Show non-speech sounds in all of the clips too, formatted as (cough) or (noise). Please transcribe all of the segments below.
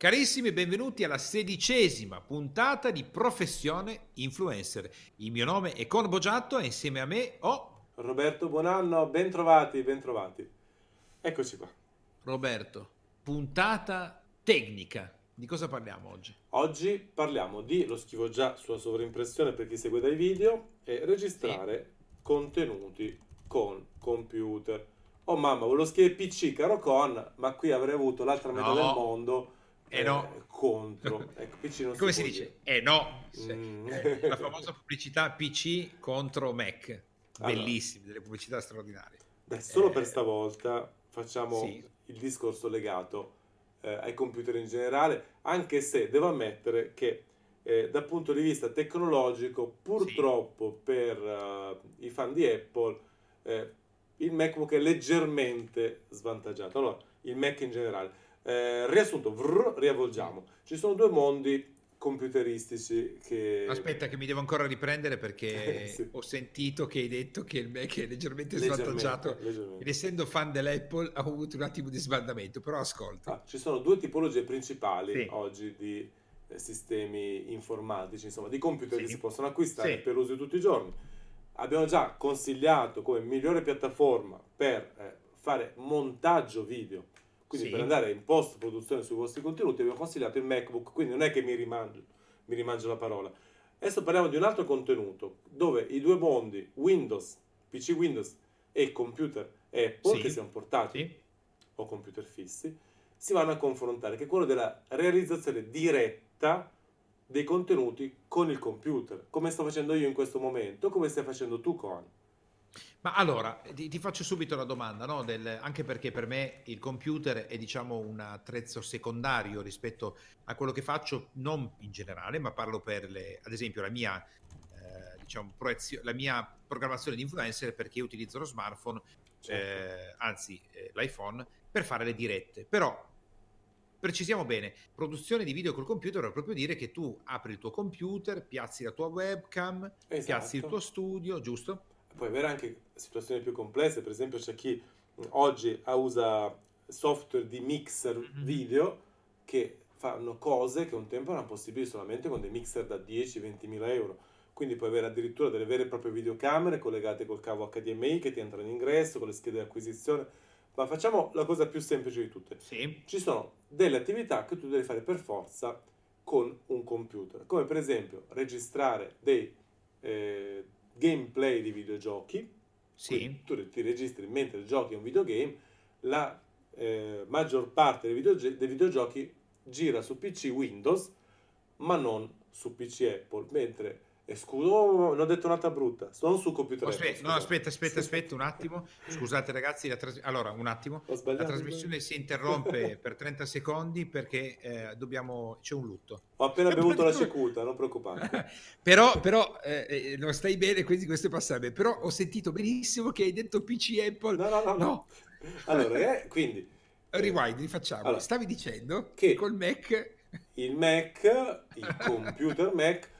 Carissimi, benvenuti alla sedicesima puntata di Professione Influencer. Il mio nome è Con Bogiatto e insieme a me ho... Roberto Buonanno, bentrovati, bentrovati. Eccoci qua. Roberto, puntata tecnica. Di cosa parliamo oggi? Oggi parliamo di, lo scrivo già sulla sovraimpressione per chi segue dai video, e registrare sì. contenuti con computer. Oh mamma, volevo scrivere PC, caro con, ma qui avrei avuto l'altra metà no. del mondo eh no. Contro. (laughs) Ecco, PC Come si, si dice? Eh no. Mm. Eh, la famosa pubblicità PC contro Mac. Bellissime, allora. delle pubblicità straordinarie. Beh, solo eh, per stavolta facciamo sì. il discorso legato eh, ai computer in generale, anche se devo ammettere che eh, dal punto di vista tecnologico, purtroppo sì. per uh, i fan di Apple, eh, il MacBook è leggermente svantaggiato. Allora, il Mac in generale. Eh, riassunto, vrr, riavvolgiamo. Ci sono due mondi computeristici che... Aspetta che mi devo ancora riprendere perché (laughs) sì. ho sentito che hai detto che il Mac è leggermente, leggermente svantaggiato leggermente. ed essendo fan dell'Apple ho avuto un attimo di sbandamento, però ascolta. Ah, ci sono due tipologie principali sì. oggi di eh, sistemi informatici, insomma, di computer sì. che si possono acquistare per l'uso di tutti i giorni. Abbiamo già consigliato come migliore piattaforma per eh, fare montaggio video quindi sì. per andare in post produzione sui vostri contenuti ho consigliato il MacBook, quindi non è che mi rimangio, mi rimangio la parola. Adesso parliamo di un altro contenuto dove i due mondi Windows, PC Windows e computer Apple, sì. che siano portati sì. o computer fissi, si vanno a confrontare, che è quello della realizzazione diretta dei contenuti con il computer, come sto facendo io in questo momento, come stai facendo tu con. Ma allora, ti, ti faccio subito la domanda, no? Del, anche perché per me il computer è diciamo un attrezzo secondario rispetto a quello che faccio, non in generale, ma parlo per, le, ad esempio, la mia, eh, diciamo, proezio- la mia programmazione di influencer perché io utilizzo lo smartphone, certo. eh, anzi eh, l'iPhone, per fare le dirette. Però, precisiamo bene, produzione di video col computer vuol proprio dire che tu apri il tuo computer, piazzi la tua webcam, esatto. piazzi il tuo studio, giusto? Puoi avere anche situazioni più complesse, per esempio c'è chi oggi usa software di mixer mm-hmm. video che fanno cose che un tempo erano possibili solamente con dei mixer da 10-20 mila euro. Quindi puoi avere addirittura delle vere e proprie videocamere collegate col cavo HDMI che ti entrano in ingresso, con le schede di acquisizione. Ma facciamo la cosa più semplice di tutte. Sì. Ci sono delle attività che tu devi fare per forza con un computer, come per esempio registrare dei, eh, gameplay di videogiochi. Sì. Tu ti registri mentre giochi un videogame, la eh, maggior parte dei, videog- dei videogiochi gira su PC Windows, ma non su PC Apple, mentre e scusa, oh, non ho detto un'altra brutta. Sono su computer. Oh, aspetta, no, aspetta, aspetta, aspetta un attimo. Scusate, ragazzi. Tras- allora, un attimo. La trasmissione si interrompe (laughs) per 30 secondi perché eh, dobbiamo. C'è un lutto. Ho appena bevuto la cicuta, non preoccupare. (laughs) però, però eh, eh, non stai bene, quindi questo è passabile. Però ho sentito benissimo che hai detto PC Apple. No, no, no. no. Allora, eh, quindi. (laughs) Rewind, rifacciamo. Allora, Stavi dicendo che col Mac. Il Mac, il computer Mac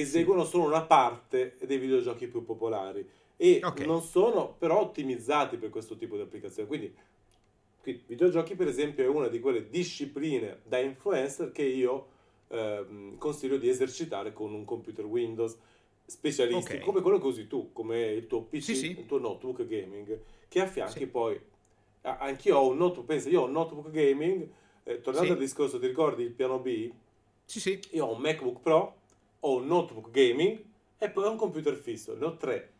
eseguono solo una parte dei videogiochi più popolari e okay. non sono però ottimizzati per questo tipo di applicazione. Quindi, quindi, videogiochi, per esempio, è una di quelle discipline da influencer che io eh, consiglio di esercitare con un computer Windows specialisti, okay. come quello che usi tu, come il tuo PC, sì, sì. il tuo notebook gaming, che affianchi sì. poi. Anch'io ho un notebook, pensa, io ho un notebook gaming, eh, tornando al discorso, ti ricordi il piano B? Sì, sì. Io ho un MacBook Pro ho un notebook gaming e poi ho un computer fisso, ne ho tre.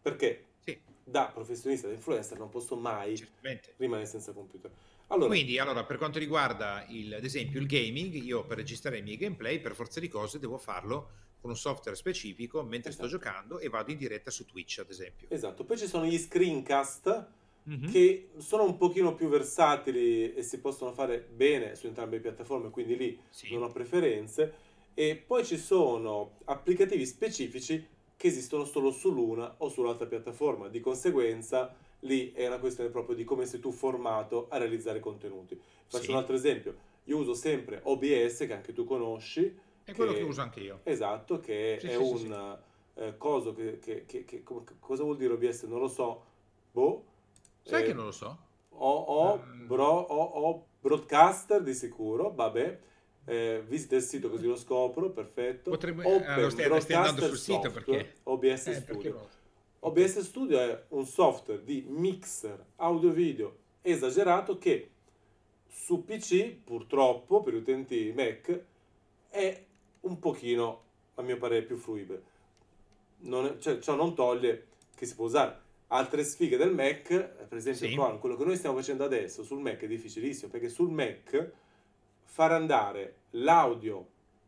Perché sì. da professionista, da influencer, non posso mai Certamente. rimanere senza computer. Allora, Quindi, allora, per quanto riguarda il, ad esempio il gaming, io per registrare i miei gameplay, per forza di cose, devo farlo con un software specifico mentre esatto. sto giocando e vado in diretta su Twitch, ad esempio. Esatto. Poi ci sono gli screencast mm-hmm. che sono un pochino più versatili e si possono fare bene su entrambe le piattaforme, quindi lì sì. non ho preferenze e poi ci sono applicativi specifici che esistono solo sull'una o sull'altra piattaforma, di conseguenza lì è una questione proprio di come sei tu formato a realizzare contenuti. Faccio sì. un altro esempio, io uso sempre OBS che anche tu conosci. È che, quello che uso anche io. Esatto, che sì, è sì, un eh, coso che, che, che, cosa vuol dire OBS? Non lo so. Boh. Sai eh, che non lo so? ho, ho, mm. bro, ho, ho broadcaster di sicuro, vabbè. Eh, visita il sito così lo scopro, perfetto. Potremmo, Open eh, stai, stai andando sul sito perché OBS eh, Studio. Perché OBS Studio è un software di mixer audio-video esagerato che su PC, purtroppo, per gli utenti Mac, è un pochino, a mio parere, più fruibile. Non è, cioè, ciò non toglie che si può usare. Altre sfighe del Mac, per esempio sì. quello che noi stiamo facendo adesso sul Mac è difficilissimo, perché sul Mac far andare l'audio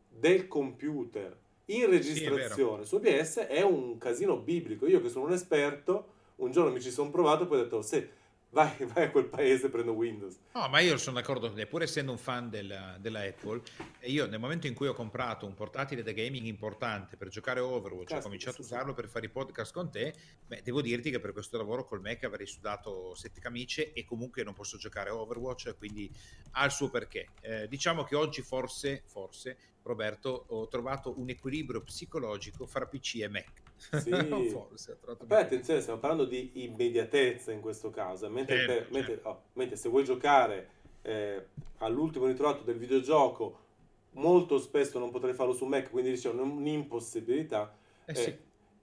del computer in registrazione sì, su OBS è un casino biblico. Io che sono un esperto, un giorno mi ci sono provato e poi ho detto, se vai, (laughs) vai, a quel paese e prendo Windows. No, ma io sono d'accordo con te, pur essendo un fan della, della, Apple, io nel momento in cui ho comprato un portatile da gaming importante per giocare Overwatch, Caspita, ho cominciato a usarlo per fare i podcast con te, beh, devo dirti che per questo lavoro col Mac avrei sudato sette camicie e comunque non posso giocare Overwatch, quindi ha il suo perché. Eh, diciamo che oggi forse, forse, Roberto, ho trovato un equilibrio psicologico fra PC e Mac sì. (laughs) Forse, Poi attenzione, stiamo parlando di immediatezza in questo caso, mentre, certo, per, mentre, certo. oh, mentre se vuoi giocare eh, all'ultimo ritrovato del videogioco, molto spesso non potrei farlo su Mac, quindi c'è un'impossibilità. Eh, sì.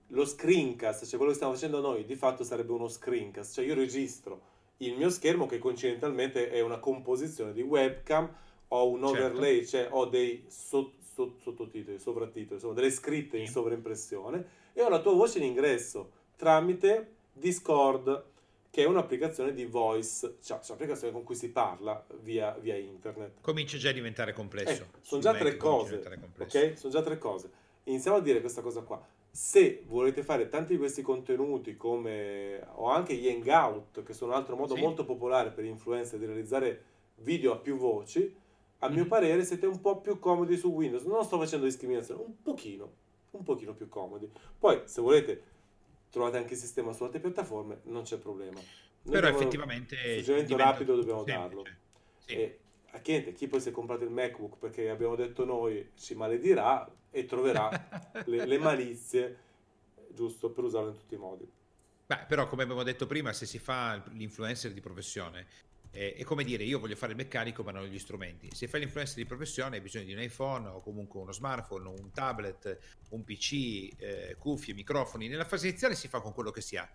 Lo screencast, cioè quello che stiamo facendo noi, di fatto sarebbe uno screencast, cioè io registro il mio schermo che coincidentalmente è una composizione di webcam, ho un certo. overlay, certo. cioè ho dei so, so, sottotitoli, sovrattitoli, insomma delle scritte in sovraimpressione e ho la tua voce in ingresso tramite Discord, che è un'applicazione di voice, cioè, cioè un'applicazione con cui si parla via, via internet. Comincia già a diventare complesso. Eh, sono già tre cose, ok? Sono già tre cose. Iniziamo a dire questa cosa qua. Se volete fare tanti di questi contenuti come o anche gli hangout, che sono un altro modo sì. molto popolare per gli influencer di realizzare video a più voci, a mm-hmm. mio parere siete un po' più comodi su Windows. Non sto facendo discriminazione, un pochino, un pochino più comodi. Poi, se volete, trovate anche il sistema su altre piattaforme, non c'è problema. Noi Però effettivamente... Suggerimento rapido dobbiamo semplice. darlo. Sì. E a chi, chi poi si è comprato il MacBook perché abbiamo detto noi ci maledirà e troverà (laughs) le, le malizie giusto per usarlo in tutti i modi. Beh, però come abbiamo detto prima, se si fa l'influencer di professione eh, è come dire, io voglio fare il meccanico ma non ho gli strumenti. Se fai l'influencer di professione hai bisogno di un iPhone o comunque uno smartphone, un tablet, un PC, eh, cuffie, microfoni. Nella fase iniziale si fa con quello che si ha.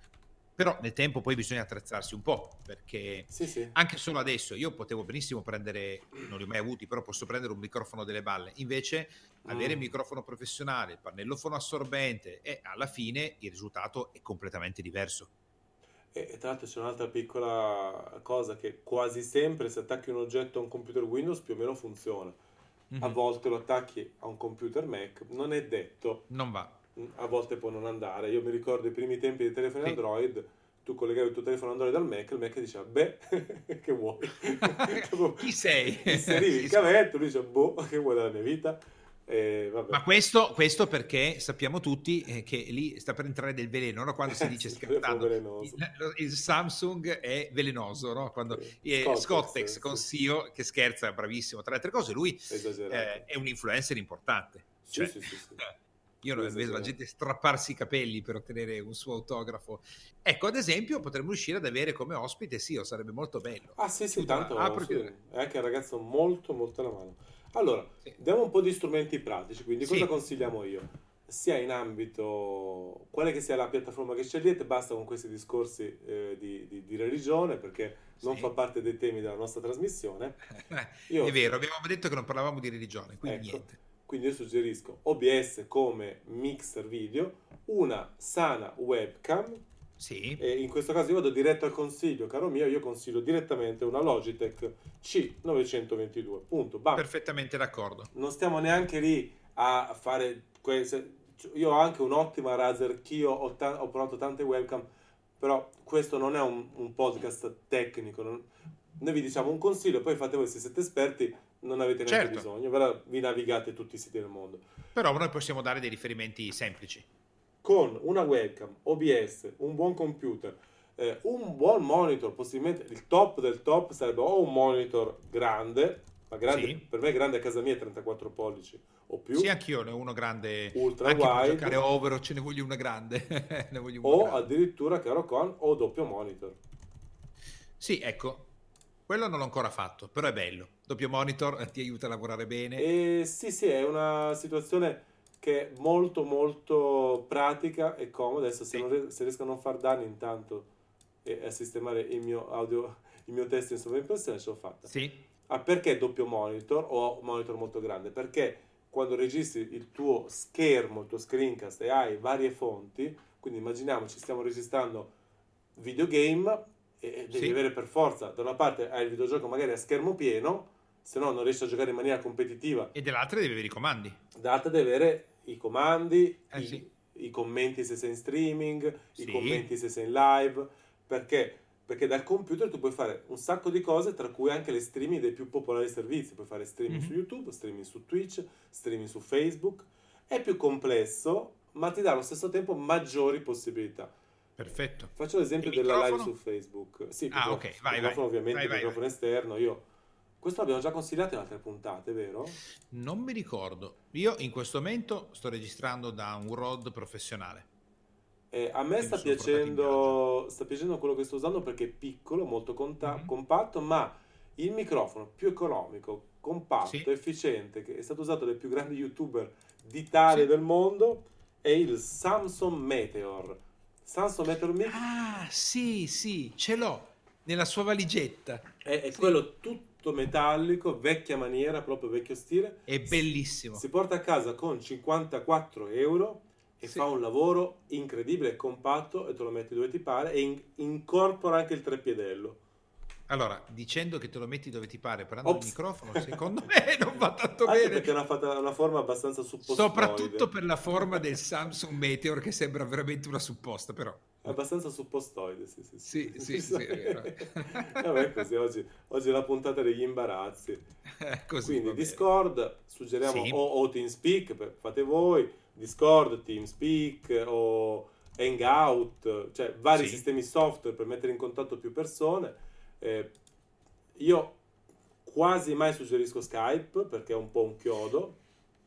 Però nel tempo poi bisogna attrezzarsi un po', perché sì, sì. anche solo adesso io potevo benissimo prendere, non li ho mai avuti, però posso prendere un microfono delle balle. Invece mm. avere il microfono professionale, il pannellofono assorbente e alla fine il risultato è completamente diverso. E, tra l'altro c'è un'altra piccola cosa che quasi sempre se attacchi un oggetto a un computer Windows più o meno funziona. Mm-hmm. A volte lo attacchi a un computer Mac, non è detto. Non va. Mm, a volte può non andare. Io mi ricordo i primi tempi dei telefoni sì. Android, tu collegavi il tuo telefono Android al Mac, il Mac diceva, beh, (laughs) che vuoi? (laughs) Chi sei? (laughs) Inserivi il cavetto, lui dice, boh, che vuoi dalla mia vita? Eh, Ma questo, questo, perché sappiamo tutti eh, che lì sta per entrare del veleno, no? quando si (laughs) dice scherzando, il, il, Samsung è velenoso, no? quando sì. Scottex, Scottex con CEO che scherza, bravissimo, tra le altre cose, lui eh, è un influencer importante. Cioè, sì, sì, (laughs) io non vedo la gente strapparsi i capelli per ottenere un suo autografo. Ecco, ad esempio, potremmo riuscire ad avere come ospite Sio, sarebbe molto bello. Ah sì, sì, tanto, sì. è anche un ragazzo molto, molto alla mano. Allora, sì. diamo un po' di strumenti pratici, quindi cosa sì. consigliamo io? Sia in ambito, quale che sia la piattaforma che scegliete, basta con questi discorsi eh, di, di, di, religione perché non sì. fa parte dei temi della nostra trasmissione. (laughs) Io, È vero, abbiamo detto che non parlavamo di religione, quindi ecco, niente. Quindi io suggerisco OBS come mixer video, una sana webcam sì. E in questo caso io vado diretto al consiglio, caro mio, io consiglio direttamente una Logitech C922. Punto. Bam. Perfettamente d'accordo. Non stiamo neanche lì a fare queste... Io ho anche un'ottima Razer Kio, ho, ta- ho provato tante webcam, però questo non è un, un podcast tecnico. Non... Noi vi diciamo un consiglio, poi fate voi se siete esperti, non avete neanche certo. bisogno, vi navigate tutti i siti del mondo. Però noi possiamo dare dei riferimenti semplici con una webcam, OBS, un buon computer, eh, un buon monitor, possibilmente il top del top sarebbe o un monitor grande, ma grande, sì. per me grande a casa mia 34 pollici o più. Sì, anch'io ne ho uno grande. Ultra anche wide. Per giocare over ce ne voglio una grande. (laughs) o grande. addirittura, caro con, o doppio monitor. Sì, ecco, quello non l'ho ancora fatto, però è bello. Doppio monitor (laughs) ti aiuta a lavorare bene. E sì, sì, è una situazione che è molto molto pratica e comoda. Adesso se, non, se riesco a non far danni intanto e a sistemare il mio audio, il mio testo in sovraimpressione ce l'ho fatta. Sì. Ah, perché doppio monitor o monitor molto grande? Perché quando registri il tuo schermo, il tuo screencast e hai varie fonti, quindi immaginiamoci stiamo registrando videogame e devi sì. avere per forza, da una parte hai il videogioco magari a schermo pieno, se no non riesci a giocare in maniera competitiva. E dall'altra devi avere i comandi. Dall'altra devi avere i comandi, eh, i, sì. i, commenti se sei in streaming, sì. i commenti se sei in live, perché? Perché dal computer tu puoi fare un sacco di cose, tra cui anche le streaming dei più popolari servizi. Puoi fare streaming mm-hmm. su YouTube, streaming su Twitch, streaming su Facebook. È più complesso, ma ti dà allo stesso tempo maggiori possibilità. Perfetto. Faccio l'esempio della live su Facebook. Sì, ah, ok, vai, vai. ovviamente, vai, vai, microfono vai. esterno. Io questo l'abbiamo già consigliato in altre puntate, vero? Non mi ricordo. Io in questo momento sto registrando da un ROD professionale. Eh, a me sta piacendo, sta piacendo quello che sto usando perché è piccolo, molto conta- mm-hmm. compatto, ma il microfono più economico, compatto, sì. efficiente, che è stato usato dai più grandi youtuber d'Italia e sì. del mondo, è il Samsung Meteor. Samsung Meteor Mix. Ah, sì, sì, ce l'ho nella sua valigetta. È, è sì. quello tutto tutto metallico, vecchia maniera, proprio vecchio stile. È bellissimo. Si porta a casa con 54 euro e sì. fa un lavoro incredibile, compatto e te lo metti dove ti pare e in- incorpora anche il trepiedello. Allora, dicendo che te lo metti dove ti pare, parlando Ops. microfono, (laughs) secondo me non va tanto anche bene. perché è una, fatta, una forma abbastanza supposta. Soprattutto per la forma del Samsung Meteor che sembra veramente una supposta, però. Abbastanza suppostoide, sì, sì. Sì, sì, sì, sì. (laughs) Vabbè, così oggi, oggi, è la puntata degli imbarazzi. (laughs) così, Quindi Discord, suggeriamo sì. o, o TeamSpeak, fate voi, Discord, TeamSpeak o Hangout, cioè vari sì. sistemi software per mettere in contatto più persone. Eh, io quasi mai suggerisco Skype perché è un po' un chiodo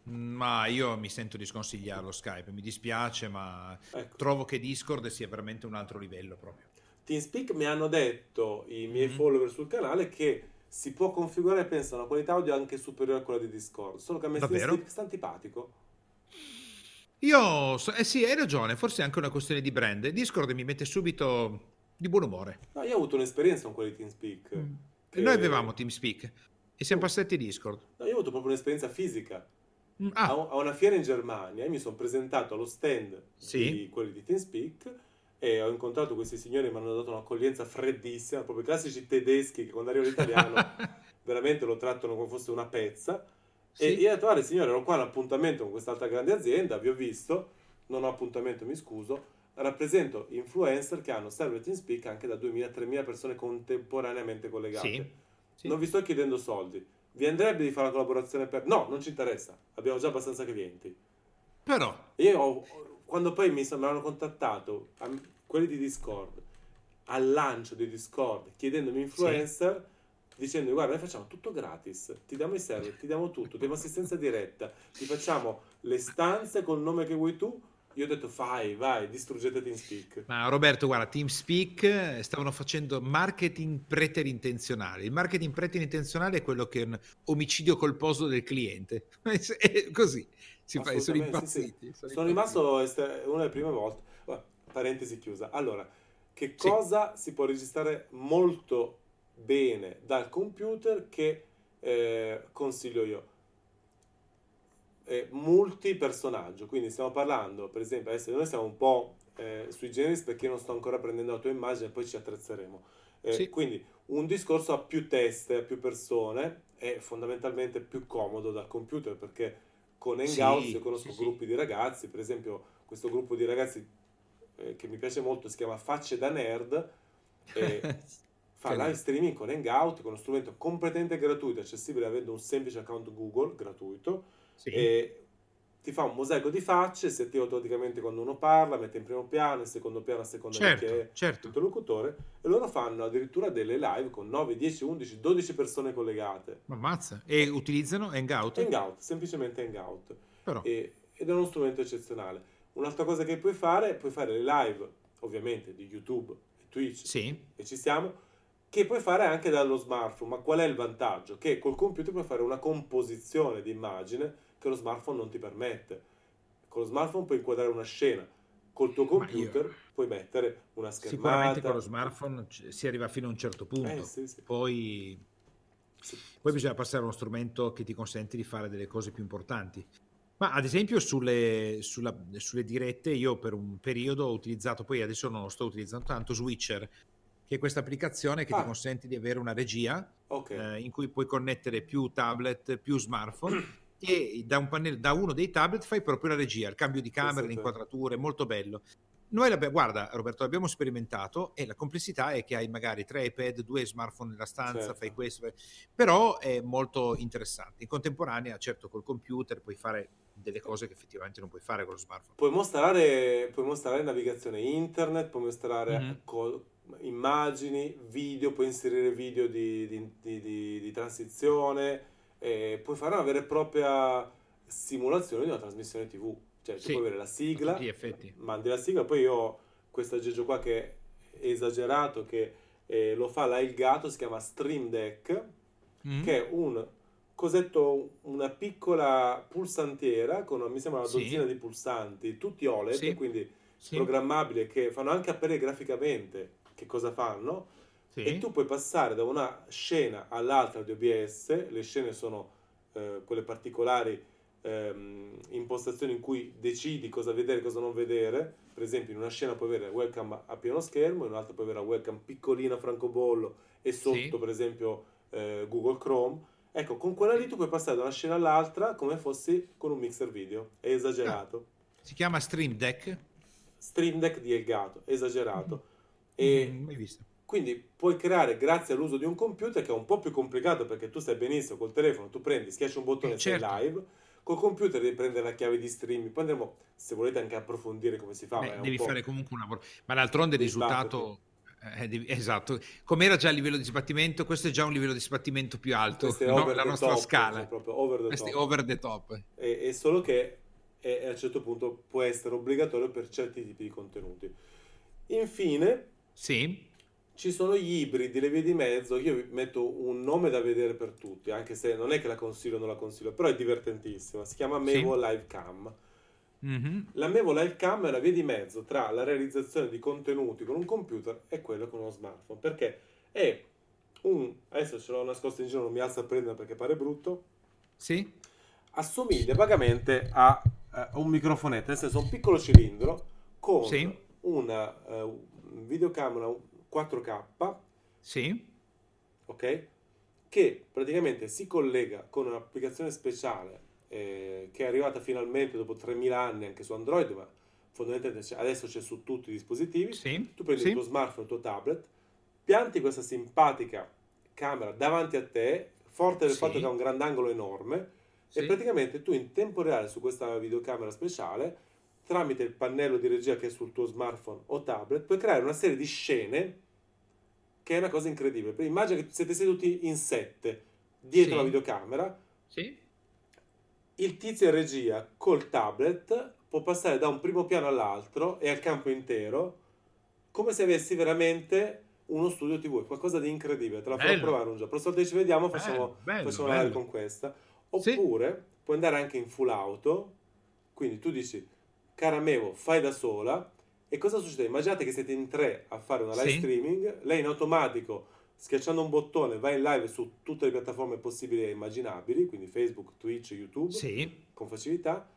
ma io mi sento di sconsigliarlo Skype, mi dispiace, ma ecco. trovo che Discord sia veramente un altro livello proprio. TeamSpeak mi hanno detto i miei mm-hmm. follower sul canale che si può configurare, penso, una qualità audio anche superiore a quella di Discord, solo che a me TeamSpeak sta antipatico. Io, eh sì, hai ragione, forse è anche una questione di brand. Discord mi mette subito di buon umore. No, io ho avuto un'esperienza con quelli di TeamSpeak. Mm. Che... Noi avevamo TeamSpeak e siamo passati a Discord. No, io ho avuto proprio un'esperienza fisica ah. a, una fiera in Germania e mi sono presentato allo stand sì. di quelli di TeamSpeak e ho incontrato questi signori che mi hanno dato un'accoglienza freddissima, proprio i classici tedeschi che quando arriva l'italiano (laughs) veramente lo trattano come fosse una pezza. Sì. E io ho detto, guarda signore, ero qua all'appuntamento con quest'altra grande azienda, vi ho visto, non ho appuntamento, mi scuso, rappresento influencer che hanno server TeamSpeak anche da 2000-3000 persone contemporaneamente collegate. Sì. Sì. Non vi sto chiedendo soldi vi andrebbe di fare la collaborazione per... No, non ci interessa, abbiamo già abbastanza clienti. Però... Io, ho, quando poi mi hanno contattato quelli di Discord, al lancio di Discord, chiedendomi influencer, sì. dicendomi guarda, noi facciamo tutto gratis, ti diamo i server, ti diamo tutto, ti diamo assistenza diretta, ti facciamo le stanze col nome che vuoi tu, io ho detto fai, vai, distruggete TeamSpeak. Ma Roberto, guarda, TeamSpeak eh, stavano facendo marketing preterintenzionale. Il marketing preterintenzionale è quello che è un omicidio colposo del cliente. (laughs) È così, si fa, sono impazziti. Sì, sì. Sono, sono rimasto est- una delle prime volte. parentesi chiusa. Allora, che cosa sì. si può registrare molto bene dal computer che eh, consiglio io? Eh, multipersonaggio, quindi stiamo parlando, per esempio, adesso noi siamo un po' eh, sui generis perché io non sto ancora prendendo la tua immagine, poi ci attrezzeremo. Eh, sì. Quindi un discorso a più teste, a più persone, è fondamentalmente più comodo dal computer perché con Hangout sì, io conosco sì, gruppi di ragazzi, per esempio questo gruppo di ragazzi eh, che mi piace molto si chiama Facce da Nerd e (laughs) fa live streaming con Hangout con uno strumento completamente gratuito, accessibile avendo un semplice account Google gratuito sì. e ti fa un mosaico di facce, attiva automaticamente quando uno parla, mette in primo piano, in secondo piano a seconda certo, chi è certo. l'interlocutore e loro fanno addirittura delle live con 9, 10, 11, 12 persone collegate. Ma ammazza. E utilizzano Hangout? Hangout, semplicemente Hangout. Però. E, ed è uno strumento eccezionale. Un'altra cosa che puoi fare, puoi fare le live, ovviamente, di YouTube e Twitch, sì. e ci siamo, che puoi fare anche dallo smartphone. Ma qual è il vantaggio? Che col computer puoi fare una composizione di immagine che lo smartphone non ti permette. Con lo smartphone puoi inquadrare una scena, col tuo computer io... puoi mettere una schermata. Sicuramente con lo smartphone si arriva fino a un certo punto, eh, sì, sì. Poi... Sì. poi bisogna passare a uno strumento che ti consente di fare delle cose più importanti. Ma ad esempio sulle, sulla, sulle dirette io per un periodo ho utilizzato, poi adesso non lo sto utilizzando tanto, Switcher, che è questa applicazione che ah. ti consente di avere una regia okay. eh, in cui puoi connettere più tablet, più smartphone (clears throat) e da, un pannello, da uno dei tablet fai proprio la regia, il cambio di camera, le inquadrature, molto bello. Noi l'abbiamo, guarda Roberto, l'abbiamo sperimentato e la complessità è che hai magari tre iPad, due smartphone nella stanza, certo. fai questo, però è molto interessante. In contemporanea, certo, col computer puoi fare delle cose che effettivamente non puoi fare con lo smartphone. Puoi mostrare, puoi mostrare navigazione internet, puoi mostrare mm-hmm. co- immagini, video, puoi inserire video di, di, di, di transizione, eh, puoi fare una vera e propria simulazione di una trasmissione TV. Cioè, sì, tu puoi avere la sigla, mandi la sigla, poi io ho questo aggeggio qua che è esagerato, che eh, lo fa là il gatto, si chiama Stream Deck, mm-hmm. che è un cosetto, una piccola pulsantiera con mi sembra una dozzina sì. di pulsanti, tutti OLED, sì. quindi sì. programmabili, che fanno anche apparire graficamente che cosa fanno. E tu puoi passare da una scena all'altra di OBS, le scene sono eh, quelle particolari ehm, impostazioni in cui decidi cosa vedere e cosa non vedere. Per esempio, in una scena puoi avere webcam a pieno schermo, in un'altra puoi avere la webcam piccolina, francobollo e sotto, sì. per esempio, eh, Google Chrome. Ecco, con quella lì tu puoi passare da una scena all'altra come fossi con un mixer video. È esagerato. Ah, si chiama Stream Deck? Stream Deck di Elgato, esagerato. Mm. E mai visto. Quindi puoi creare grazie all'uso di un computer che è un po' più complicato perché tu stai benissimo col telefono, tu prendi, schiacci un bottone e eh, certo. sei live Col computer devi prendere la chiave di streaming, poi andremo, se volete, anche approfondire come si fa. Beh, devi fare comunque un lavoro. Ma d'altronde il risultato... Eh, (laughs) esatto, come era già il livello di sbattimento, questo è già un livello di sbattimento più alto, no? la nostra top, scala. Cioè over the top. Over the top. È, è solo che è, a un certo punto può essere obbligatorio per certi tipi di contenuti. Infine, sì ci sono gli ibridi, le vie di mezzo, io metto un nome da vedere per tutti, anche se non è che la consiglio o non la consiglio, però è divertentissima, si chiama Mevo sì. Live Cam. Mm-hmm. La Mevo Live Cam è una via di mezzo tra la realizzazione di contenuti con un computer e quello con uno smartphone, perché è un... adesso ce l'ho nascosto in giro, non mi alzo a prendere perché pare brutto. Sì. Assomiglia vagamente a, a un microfonetto, nel senso un piccolo cilindro con sì. una uh, videocamera, 4K. Sì. Ok? Che praticamente si collega con un'applicazione speciale eh, che è arrivata finalmente dopo 3000 anni anche su Android, ma fondamentalmente adesso c'è su tutti i dispositivi. Sì. Tu prendi sì. il tuo smartphone, il tuo tablet, pianti questa simpatica camera davanti a te, forte del sì. fatto che ha un grandangolo enorme, sì. e praticamente tu in tempo reale su questa videocamera speciale tramite il pannello di regia che è sul tuo smartphone o tablet, puoi creare una serie di scene che è una cosa incredibile. Immagina che siete seduti in sette dietro sì. la videocamera. Sì. Il tizio in regia col tablet può passare da un primo piano all'altro e al campo intero come se avessi veramente uno studio TV, qualcosa di incredibile, te la farò provare un giorno. Prossima volta ci vediamo, facciamo, bello, facciamo bello. con questa. Oppure sì. puoi andare anche in full auto, quindi tu dici cara Mevo, fai da sola. E cosa succede? Immaginate che siete in tre a fare una live sì. streaming, lei in automatico, schiacciando un bottone, va in live su tutte le piattaforme possibili e immaginabili, quindi Facebook, Twitch, YouTube, sì. con facilità.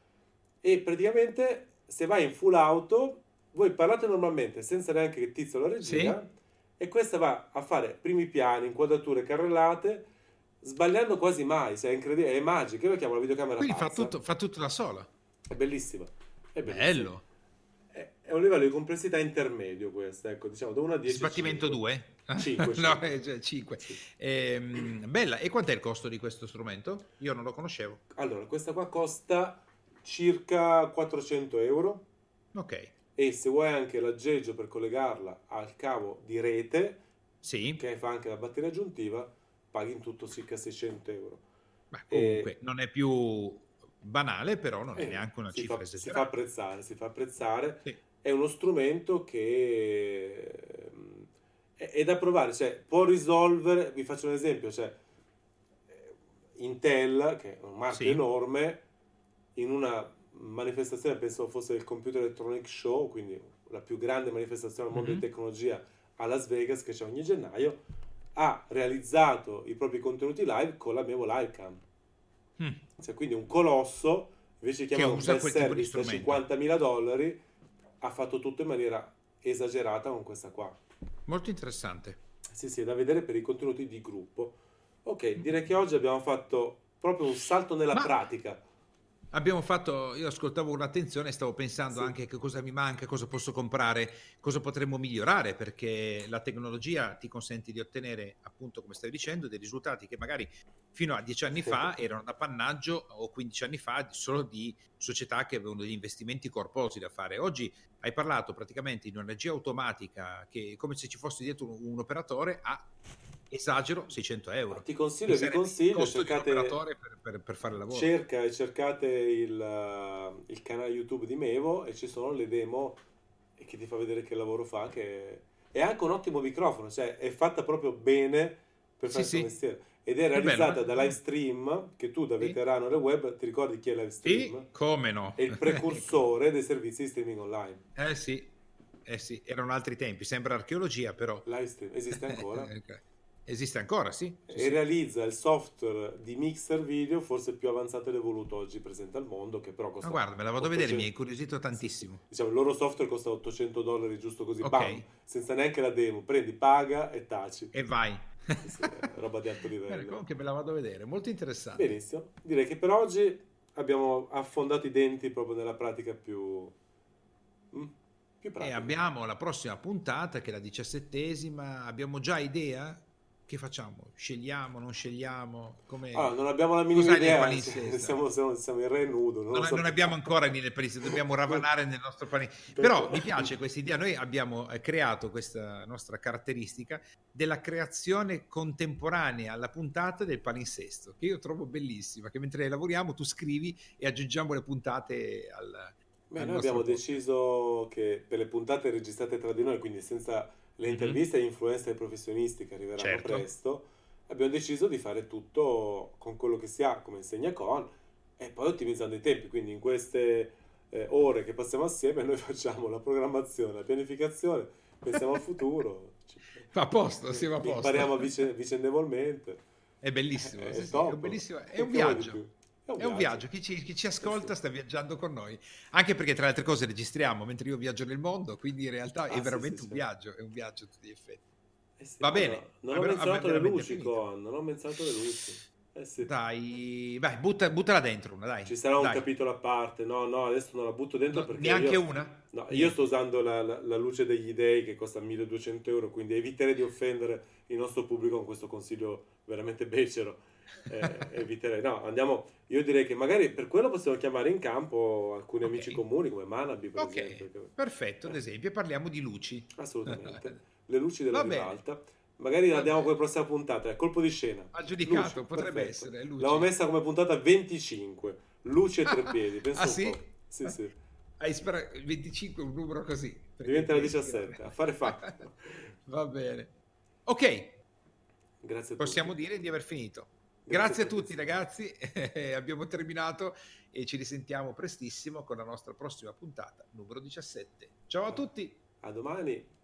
E praticamente se vai in full auto, voi parlate normalmente senza neanche che tizio la regia, sì. e questa va a fare primi piani, inquadrature carrellate, sbagliando quasi mai, se è incredibile, è magica, io lo chiamo la videocamera Quindi fa tutto, fa tutto da sola. È bellissima. È bello. È, è, un livello di complessità intermedio questo, ecco, diciamo da 1 a 10. Sbattimento 2? 5. no, 5. Cioè, ehm, bella, e quant'è il costo di questo strumento? Io non lo conoscevo. Allora, questa qua costa circa 400 euro. Ok. E se vuoi anche l'aggeggio per collegarla al cavo di rete, sì. che fa anche la batteria aggiuntiva, paghi in tutto circa 600 euro. Ma comunque e... non è più banale, però non è eh, neanche una cifra fa, esagerata. Si fa apprezzare, si fa apprezzare. Sì. È uno strumento che ehm, è, è da provare, cioè può risolvere, vi faccio un esempio, cioè eh, Intel, che è un marchio sì. enorme, in una manifestazione, penso fosse il Computer Electronic Show, quindi la più grande manifestazione al mondo mm-hmm. di tecnologia a Las Vegas che c'è ogni gennaio, ha realizzato i propri contenuti live con la Mevo Livecam. Mm. Cioè, quindi un colosso, invece di chiamare un best service da 50.000 dollari, ha fatto tutto in maniera esagerata con questa qua. Molto interessante. Sì, sì, è da vedere per i contenuti di gruppo. Ok, direi che oggi abbiamo fatto proprio un salto nella Ma... pratica Abbiamo fatto, io ascoltavo un'attenzione e stavo pensando sì. anche che cosa mi manca, cosa posso comprare, cosa potremmo migliorare, perché la tecnologia ti consente di ottenere, appunto, come stai dicendo, dei risultati che magari fino a dieci anni fa erano d'appannaggio o 15 anni fa solo di società che avevano degli investimenti corposi da fare. Oggi hai parlato praticamente di un'energia automatica che come se ci fosse dietro un, un operatore a esagero 600 euro. Ti consiglio, vi consiglio, cercate, per, per, per, fare il lavoro. Cerca e cercate il, il, canale YouTube di Mevo e ci sono le demo che ti fa vedere che lavoro fa, che è anche un ottimo microfono, cioè è fatta proprio bene per fare sì, questo sì. mestiere. Ed è realizzata da Livestream, che tu da veterano del web ti ricordi chi è Livestream? Sì, come no? È il precursore dei servizi di streaming online. Eh sì, eh sì, erano altri tempi, sembra archeologia però. Livestream esiste ancora? (laughs) okay. Esiste ancora, sì. E sì. realizza il software di mixer video forse più avanzato ed evoluto oggi presente al mondo, che però costa... Ma guarda, me la vado 800... a vedere, mi hai incuriosito tantissimo. Sì. Diciamo, il loro software costa 800 dollari giusto così, okay. bam, senza neanche la demo, prendi, paga e taci. E vai. Sì, roba di alto livello. Bene, comunque me la vado a vedere, molto interessante. Benissimo, direi che per oggi abbiamo affondato i denti proprio nella pratica più... Mm? E abbiamo la prossima puntata che è la diciassettesima, abbiamo già idea che facciamo? Scegliamo, non scegliamo? Come... Allora, non abbiamo la minima idea, siamo, siamo, siamo, in re nudo. Non, non, non abbiamo ancora il palinsesto, dobbiamo ravanare nel nostro palinsesto. Però mi piace questa idea, noi abbiamo eh, creato questa nostra caratteristica della creazione contemporanea alla puntata del palinsesto, che io trovo bellissima, che mentre lavoriamo tu scrivi e aggiungiamo le puntate al... Beh, noi abbiamo posto. deciso che per le puntate registrate tra di noi, quindi senza le mhm. interviste mm-hmm. influencer professionisti che arriveranno certo. presto, abbiamo deciso di fare tutto con quello che si ha come insegna con e poi ottimizzando i tempi. Quindi in queste eh, ore che passiamo assieme (laughs) noi facciamo la programmazione, la pianificazione, pensiamo al futuro. (laughs) a posto, siamo a posto. Impariamo vice- vicendevolmente. È bellissimo, è, sì, sì, è, bellissimo. è un viaggio. È un, viaggio, chi ci, chi ci ascolta sì. sta viaggiando con noi, anche perché tra le altre cose registriamo mentre io viaggio nel mondo, quindi in realtà ah, è veramente sì, sì, un viaggio, è un viaggio a tutti gli effetti. Eh Va bene. Non ho menzionato le luci, Con, non ho menzionato le luci. Eh sì. Dai, vai, butta, buttala dentro una, dai. Ci sarà un dai. capitolo a parte. No, no, adesso non la butto dentro no, perché. Neanche io, una? No, io sto usando la, la, la, luce degli dei che costa 1200 euro, quindi eviterei di offendere il nostro pubblico con questo consiglio veramente becero eh, (laughs) eviterei. No, andiamo. Io direi che magari per quello possiamo chiamare in campo alcuni okay. amici comuni come Manabi, per okay. esempio. Perfetto, ad esempio, parliamo di luci. Assolutamente. (laughs) Le luci della ribalta. Magari la diamo come prossima puntata, è colpo di scena. Ha giudicato, luci, potrebbe perfetto. essere. Luci. L'ho messa come puntata 25. Luci e tre (laughs) piedi. Penso ah, sì? Sì, sì. Hai sperato 25 è un numero così. Diventa la 17. Affare fatto. (laughs) Va bene. Ok. Grazie a Possiamo dire di aver finito. Grazie a tutti ragazzi, (laughs) abbiamo terminato e ci risentiamo prestissimo con la nostra prossima puntata, numero 17. Ciao a tutti! A domani!